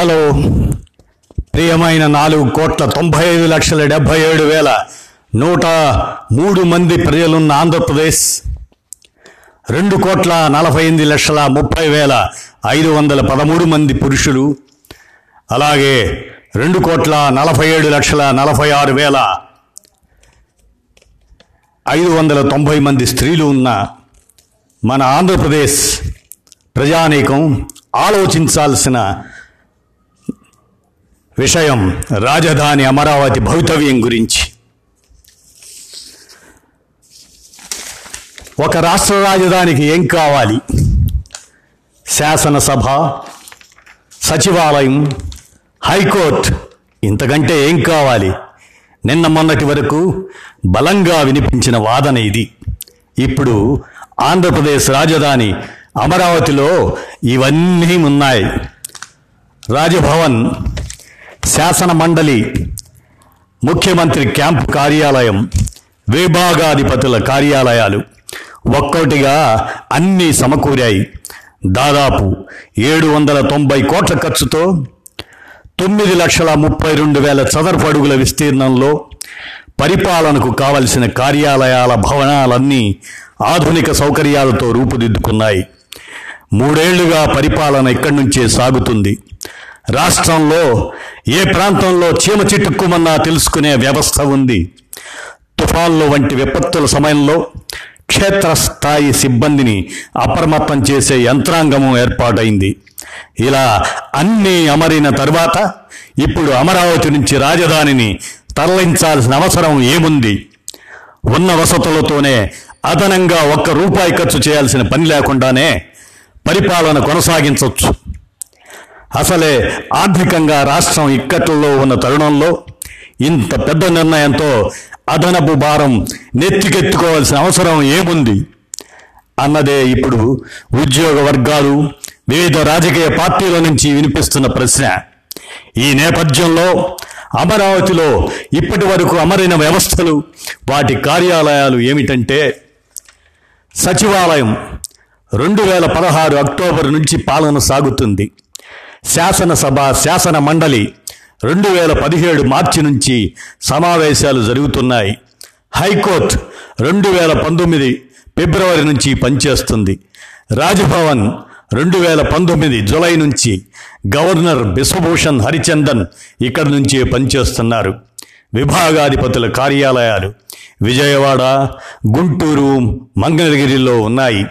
Hello. ప్రియమైన నాలుగు కోట్ల తొంభై ఐదు లక్షల డెబ్భై ఏడు వేల నూట మూడు మంది ప్రజలున్న ఆంధ్రప్రదేశ్. రెండు కోట్ల నలభై ఎనిమిది లక్షల ముప్పై వేల ఐదు వందల పదమూడు మంది పురుషులు. అలాగే రెండు కోట్ల నలభై ఏడు లక్షల నలభై ఆరు వేల ఐదు వందల తొంభై మంది స్త్రీలు ఉన్న మన ఆంధ్రప్రదేశ్ ప్రజానీకం ఆలోచించాల్సిన విషయం రాజధాని అమరావతి భవితవ్యం గురించి. ఒక రాష్ట్ర రాజధానికి ఏం కావాలి? శాసనసభ సచివాలయం హైకోర్టు ఇంతకంటే ఏం కావాలి? నిన్న మొన్నటి వరకు బలంగా వినిపించిన వాదన ఇది. ఇప్పుడు ఆంధ్రప్రదేశ్ రాజధాని అమరావతిలో ఇవన్నీ ఉన్నాయి. రాజభవన్ శాసన మండలి ముఖ్యమంత్రి క్యాంపు కార్యాలయం విభాగాధిపతుల కార్యాలయాలు ఒక్కోటిగా అన్నీ సమకూరాయి. దాదాపు ఏడు వందల తొంభై కోట్ల ఖర్చుతో తొమ్మిది లక్షల ముప్పై రెండు వేల చదరపు అడుగుల విస్తీర్ణంలో పరిపాలనకు కావలసిన కార్యాలయాల భవనాలన్నీ ఆధునిక సౌకర్యాలతో రూపుదిద్దుకున్నాయి. మూడేళ్ళుగా పరిపాలన ఇక్కడి నుంచే సాగుతుంది. రాష్ట్రంలో ఏ ప్రాంతంలో చీమ చిట్టుక్కుమన్నా తెలుసుకునే వ్యవస్థ ఉంది? తుఫాన్లు వంటి విపత్తుల సమయంలో క్షేత్రస్థాయి సిబ్బందిని అప్రమత్తం చేసే యంత్రాంగము ఏర్పాటైంది. ఇలా అన్నీ అమరిన తర్వాత ఇప్పుడు అమరావతి నుంచి రాజధానిని తరలించాల్సిన అవసరం ఏముంది? ఉన్న వసతులతోనే అదనంగా ఒక్క రూపాయి ఖర్చు చేయాల్సిన పని లేకుండానే పరిపాలన కొనసాగించవచ్చు అసలే ఆర్థికంగా రాష్ట్రం ఇక్కట్లలో ఉన్న తరుణంలో ఇంత పెద్ద నిర్ణయంతో అదనపు భారం నెత్తికెత్తుకోవాల్సిన అవసరం ఏముంది? అన్నదే ఇప్పుడు ఉద్యోగ వర్గాలు వివిధ రాజకీయ పార్టీల నుంచి వినిపిస్తున్న ప్రశ్న. ఈ నేపథ్యంలో అమరావతిలో ఇప్పటి వరకు అమరైన వ్యవస్థలు వాటి కార్యాలయాలు ఏమిటంటే సచివాలయం రెండు వేల పదహారు అక్టోబర్ నుంచి పాలన సాగుతుంది. శాసనసభ శాసన మండలి రెండు వేల పదిహేడు మార్చి నుంచి సమావేశాలు జరుగుతున్నాయి. హైకోర్టు రెండు వేల పంతొమ్మిది ఫిబ్రవరి నుంచి పనిచేస్తుంది. రాజ్భవన్ రెండు వేల పంతొమ్మిది జులై నుంచి గవర్నర్ బిశ్వభూషణ్ హరిచందన్ ఇక్కడి నుంచే పనిచేస్తున్నారు. విభాగాధిపతుల కార్యాలయాలు విజయవాడ గుంటూరు మంగళగిరిలో ఉన్నాయి.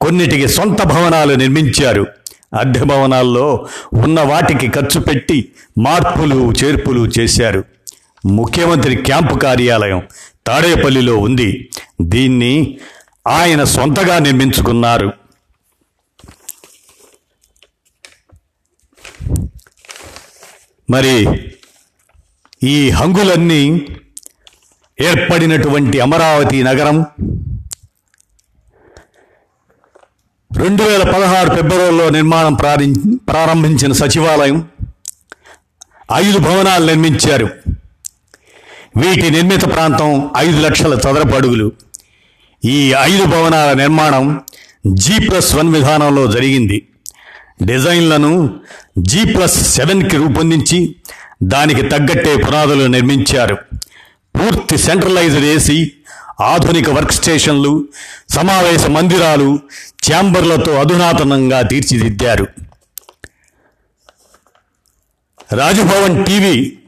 కొన్నిటికి సొంత భవనాలు నిర్మించారు. అద్దె భవనాల్లో ఉన్న వాటికి ఖర్చు పెట్టి మార్పులు చేర్పులు చేశారు. ముఖ్యమంత్రి క్యాంపు కార్యాలయం తాడేపల్లిలో ఉంది. దీన్ని ఆయన సొంతగా నిర్మించుకున్నారు. మరి ఈ హంగులన్నీ ఏర్పడినటువంటి అమరావతి నగరం రెండు వేల పదహారు ఫిబ్రవరిలో నిర్మాణం ప్రారం- ప్రారంభించిన సచివాలయం ఐదు భవనాలు నిర్మించారు. వీటి నిర్మిత ప్రాంతం ఐదు లక్షల చదరపు అడుగులు. ఈ ఐదు భవనాల నిర్మాణం జీ ప్లస్ వన్ విధానంలో జరిగింది. డిజైన్లను జీ ప్లస్ సెవెన్కి రూపొందించి దానికి తగ్గట్టే పునాదులు నిర్మించారు. పూర్తి సెంట్రలైజ్డ్ ఏసీ ఆధునిక వర్క్ స్టేషన్లు సమావేశ మందిరాలు ఛాంబర్లతో అధునాతనంగా తీర్చిదిద్దారు. రాజభవన్ టీవీ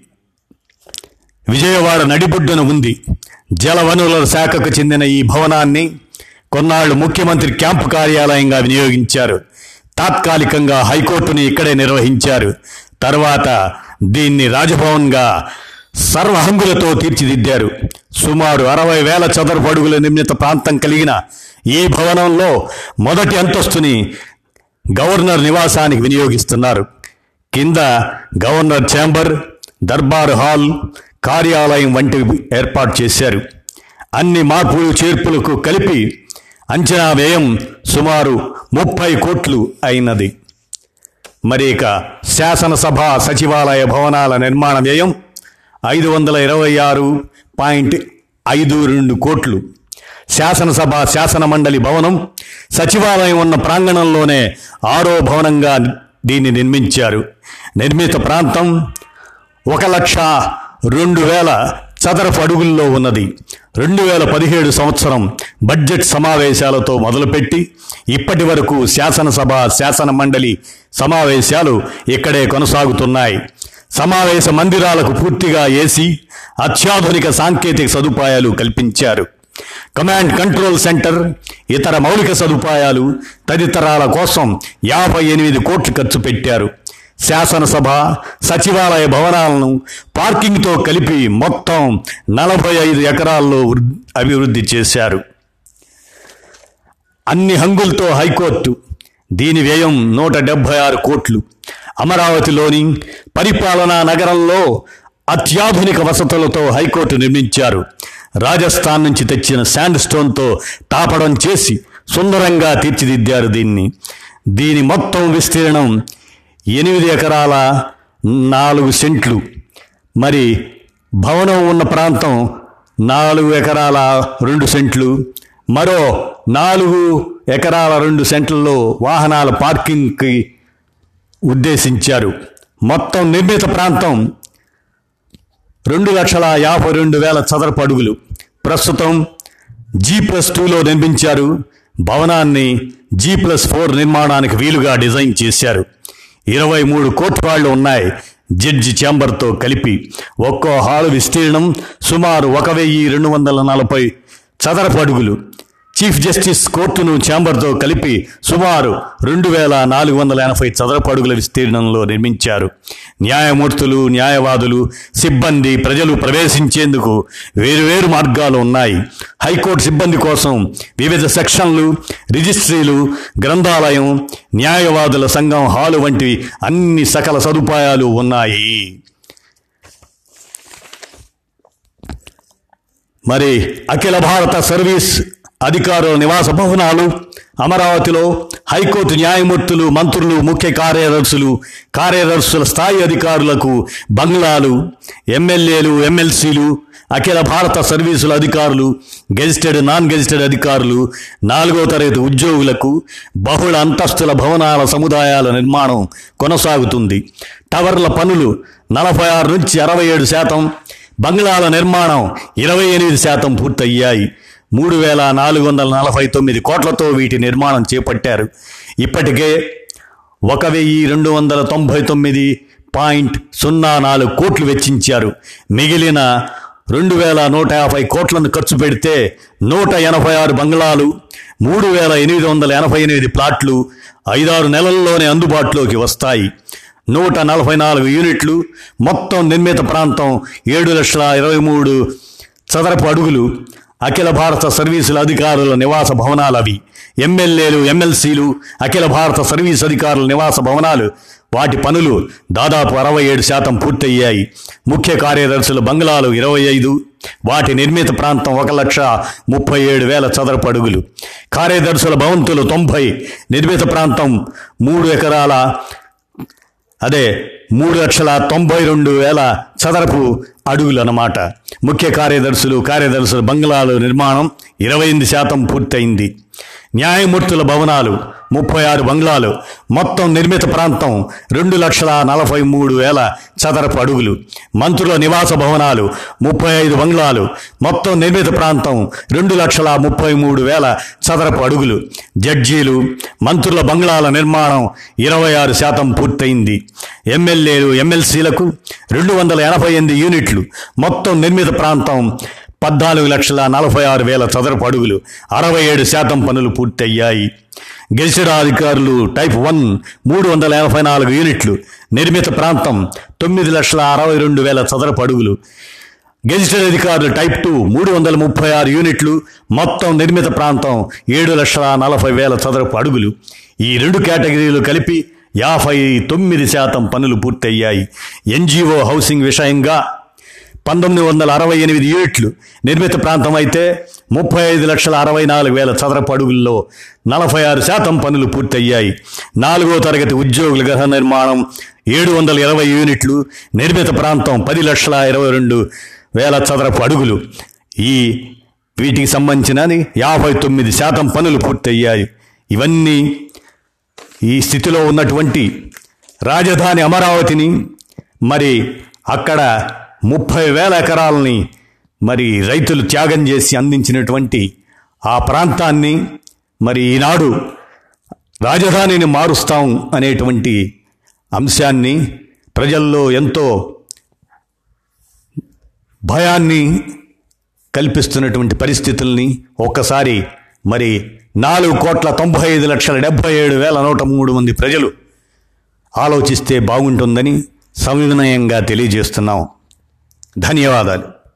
విజయవాడ నడిబొడ్డున ఉంది. జలవనరుల శాఖకు చెందిన ఈ భవనాన్ని కొన్నాళ్ళు ముఖ్యమంత్రి క్యాంపు కార్యాలయంగా వినియోగించారు. తాత్కాలికంగా హైకోర్టుని ఇక్కడే నిర్వహించారు. తర్వాత దీన్ని రాజభవన్గా సర్వహంగులతో తీర్చిదిద్దారు. సుమారు అరవై వేల చదరపు అడుగుల నిర్మిత ప్రాంతం కలిగిన ఈ భవనంలో మొదటి అంతస్తుని గవర్నర్ నివాసానికి వినియోగిస్తున్నారు. కింద గవర్నర్ ఛాంబర్ దర్బార్ హాల్ కార్యాలయం వంటివి ఏర్పాటు చేశారు. అన్ని మార్పులు చేర్పులకు కలిపి అంచనా వ్యయం సుమారు ముప్పై కోట్లు అయినది. మరి ఇక శాసనసభ సచివాలయ భవనాల నిర్మాణ వ్యయం ఐదు వందల ఇరవై ఆరు పాయింట్ ఐదు రెండు కోట్లు. శాసనసభ శాసన మండలి భవనం సచివాలయం ఉన్న ప్రాంగణంలోనే ఆరో భవనంగా దీన్ని నిర్మించారు. నిర్మిత ప్రాంతం ఒక లక్ష రెండు వేల చదరపు అడుగుల్లో ఉన్నది. రెండు వేల పదిహేడు సంవత్సరం బడ్జెట్ సమావేశాలతో మొదలుపెట్టి ఇప్పటి వరకు శాసనసభ శాసన మండలి సమావేశాలు ఇక్కడే కొనసాగుతున్నాయి. సమావేశ మందిరాలకు పూర్తిగా ఏసి అత్యాధునిక సాంకేతిక సదుపాయాలు కల్పించారు. కమాండ్ కంట్రోల్ సెంటర్ ఇతర మౌలిక సదుపాయాలు తదితరాల కోసం యాభై ఎనిమిది కోట్లు ఖర్చు పెట్టారు. శాసనసభ సచివాలయ భవనాలను పార్కింగ్తో కలిపి మొత్తం నలభై ఐదు ఎకరాల్లో అభివృద్ధి చేశారు. అన్ని హంగులతో హైకోర్టు. దీని వ్యయం నూట డెబ్భై ఆరు కోట్లు. అమరావతిలోని పరిపాలనా నగరంలో అత్యాధునిక వసతులతో హైకోర్టు నిర్మించారు. రాజస్థాన్ నుంచి తెచ్చిన శాండ్ స్టోన్తో తాపడం చేసి సుందరంగా తీర్చిదిద్దారు దీన్ని. దీని మొత్తం విస్తీర్ణం ఎనిమిది ఎకరాల నాలుగు సెంట్లు. మరి భవనం ఉన్న ప్రాంతం నాలుగు ఎకరాల రెండు సెంట్లు. మరో నాలుగు ఎకరాల రెండు సెంట్లలో వాహనాల పార్కింగ్కి ఉద్దేశించారు. మొత్తం నిర్మిత ప్రాంతం రెండు లక్షల యాభై రెండు వేల చదరపు అడుగులు. ప్రస్తుతం జీ ప్లస్ టూలో నిర్మించారు. భవనాన్ని జీ ప్లస్ ఫోర్ నిర్మాణానికి వీలుగా డిజైన్ చేశారు. ఇరవై మూడు కోట్రాళ్ళు ఉన్నాయి జడ్జి ఛాంబర్తో కలిపి. ఒక్కో హాలు విస్తీర్ణం సుమారు ఒక వెయ్యి రెండు వందల నలభై చదరపు అడుగులు. చీఫ్ జస్టిస్ కోర్టును ఛాంబర్తో కలిపి సుమారు రెండు వేల నాలుగు వందల ఎనభై చదరపు అడుగుల విస్తీర్ణంలో నిర్మించారు. న్యాయమూర్తులు న్యాయవాదులు సిబ్బంది ప్రజలు ప్రవేశించేందుకు వేరువేరు మార్గాలు ఉన్నాయి. హైకోర్టు సిబ్బంది కోసం వివిధ సెక్షన్లు రిజిస్ట్రీలు గ్రంథాలయం న్యాయవాదుల సంఘం హాలు వంటి అన్ని సకల సదుపాయాలు ఉన్నాయి. మరి అఖిల భారత సర్వీస్ అధికారుల నివాస భవనాలు అమరావతిలో హైకోర్టు న్యాయమూర్తులు మంత్రులు ముఖ్య కార్యదర్శులు కార్యదర్శుల స్థాయి అధికారులకు బంగ్లాలు ఎమ్మెల్యేలు ఎమ్మెల్సీలు అఖిల భారత సర్వీసుల అధికారులు గెజిటెడ్ నాన్ గెజిటెడ్ అధికారులు నాలుగో తరగతి ఉద్యోగులకు బహుళ అంతస్తుల భవనాల సముదాయాల నిర్మాణం కొనసాగుతుంది. టవర్ల పనులు నలభై ఆరు నుంచి అరవై ఏడు శాతం బంగ్లాల నిర్మాణం ఇరవై ఎనిమిది శాతం పూర్తయ్యాయి. మూడు వేల నాలుగు వందల నలభై తొమ్మిది కోట్లతో వీటి నిర్మాణం చేపట్టారు. ఇప్పటికే ఒక వెయ్యి రెండు వందల తొంభై తొమ్మిది పాయింట్ సున్నా నాలుగు కోట్లు వెచ్చించారు. మిగిలిన రెండు వేల నూట యాభై కోట్లను ఖర్చు పెడితే నూట ఎనభై ఆరు బంగ్లాలు మూడు వేల ఎనిమిది వందల ఎనభై ఎనిమిది ప్లాట్లు ఐదారు నెలల్లోనే అందుబాటులోకి వస్తాయి. నూట నలభై నాలుగు యూనిట్లు మొత్తం నిర్మిత ప్రాంతం ఏడు లక్షల ఇరవై మూడు చదరపు అడుగులు. అఖిల భారత సర్వీసుల అధికారుల నివాస భవనాలు అవి. ఎమ్మెల్యేలు ఎమ్మెల్సీలు అఖిల భారత సర్వీస్ అధికారుల నివాస భవనాలు. వాటి పనులు దాదాపు అరవై ఏడు శాతం పూర్తయ్యాయి. ముఖ్య కార్యదర్శుల బంగ్లాలు ఇరవై ఐదు. వాటి నిర్మిత ప్రాంతం ఒక లక్ష ముప్పై ఏడు వేల చదరపు అడుగులు. కార్యదర్శుల భవంతులు తొంభై. నిర్మిత ప్రాంతం మూడు ఎకరాల అదే మూడు లక్షల తొంభై రెండు వేల చదరపు అడుగులు అన్నమాట ముఖ్య కార్యదర్శులు కార్యదర్శుల బంగ్లాలు నిర్మాణం ఇరవై ఎనిమిది శాతం పూర్తయింది. న్యాయమూర్తుల భవనాలు ముప్పై ఆరు బంగ్లాలు మొత్తం నిర్మిత ప్రాంతం రెండు లక్షల నలభై మూడు వేల చదరపు అడుగులు. మంత్రుల నివాస భవనాలు ముప్పై ఐదు బంగ్లాలు మొత్తం నిర్మిత ప్రాంతం రెండు లక్షల ముప్పై మూడు వేల చదరపు అడుగులు. జడ్జీలు మంత్రుల బంగ్లాల నిర్మాణం ఇరవై ఆరు శాతం పూర్తయింది. ఎమ్మెల్యేలు ఎమ్మెల్సీలకు రెండు వందల ఎనభై ఎనిమిది యూనిట్లు. మొత్తం నిర్మిత ప్రాంతం పద్నాలుగు లక్షల నలభై ఆరు వేల చదరపు అడుగులు అరవై ఏడు శాతం పనులు పూర్తయ్యాయి. గెలిచిన అధికారులు టైప్ వన్ మూడు వందల ఎనభై నాలుగు యూనిట్లు నిర్మిత ప్రాంతం తొమ్మిది లక్షల అరవై రెండు వేల చదరపు అడుగులు. గెజిటెడ్ అధికారులు టైప్ టూ మూడు వందల ముప్పై ఆరు యూనిట్లు మొత్తం నిర్మిత ప్రాంతం ఏడు లక్షల నలభై వేల చదరపు అడుగులు. ఈ రెండు కేటగిరీలు కలిపి యాభై తొమ్మిది శాతం పనులు పూర్తయ్యాయి. ఎన్జిఓ హౌసింగ్ విషయంగా పంతొమ్మిది వందల అరవై ఎనిమిది యూనిట్లు నిర్మిత ప్రాంతం అయితే ముప్పై ఐదు లక్షల అరవై నాలుగు వేల చదరపు అడుగుల్లో నలభై ఆరు శాతం పనులు పూర్తయ్యాయి. నాలుగో తరగతి ఉద్యోగుల గృహ నిర్మాణం ఏడు వందల ఇరవై యూనిట్లు నిర్మిత ప్రాంతం పది లక్షల ఇరవై రెండు వేల చదరపు అడుగులు. ఈ వీటికి సంబంధించిన యాభై తొమ్మిది శాతం పనులు పూర్తయ్యాయి. ఇవన్నీ ఈ స్థితిలో ఉన్నటువంటి రాజధాని అమరావతిని మరి అక్కడ ముప్పై వేల ఎకరాలని మరి రైతులు త్యాగం చేసి అందించినటువంటి ఆ ప్రాంతాన్ని మరి ఈనాడు రాజధానిని మారుస్తాం అనేటువంటి అంశాన్ని ప్రజల్లో ఎంతో భయాన్ని కల్పిస్తున్నటువంటి పరిస్థితుల్ని ఒక్కసారి మరి నాలుగు కోట్ల తొంభై ఐదు లక్షల డెబ్భై ఏడు వేల నూట మూడు మంది ప్రజలు ఆలోచిస్తే బాగుంటుందని సవినయంగా తెలియజేస్తున్నాం. ధన్యవాదాలు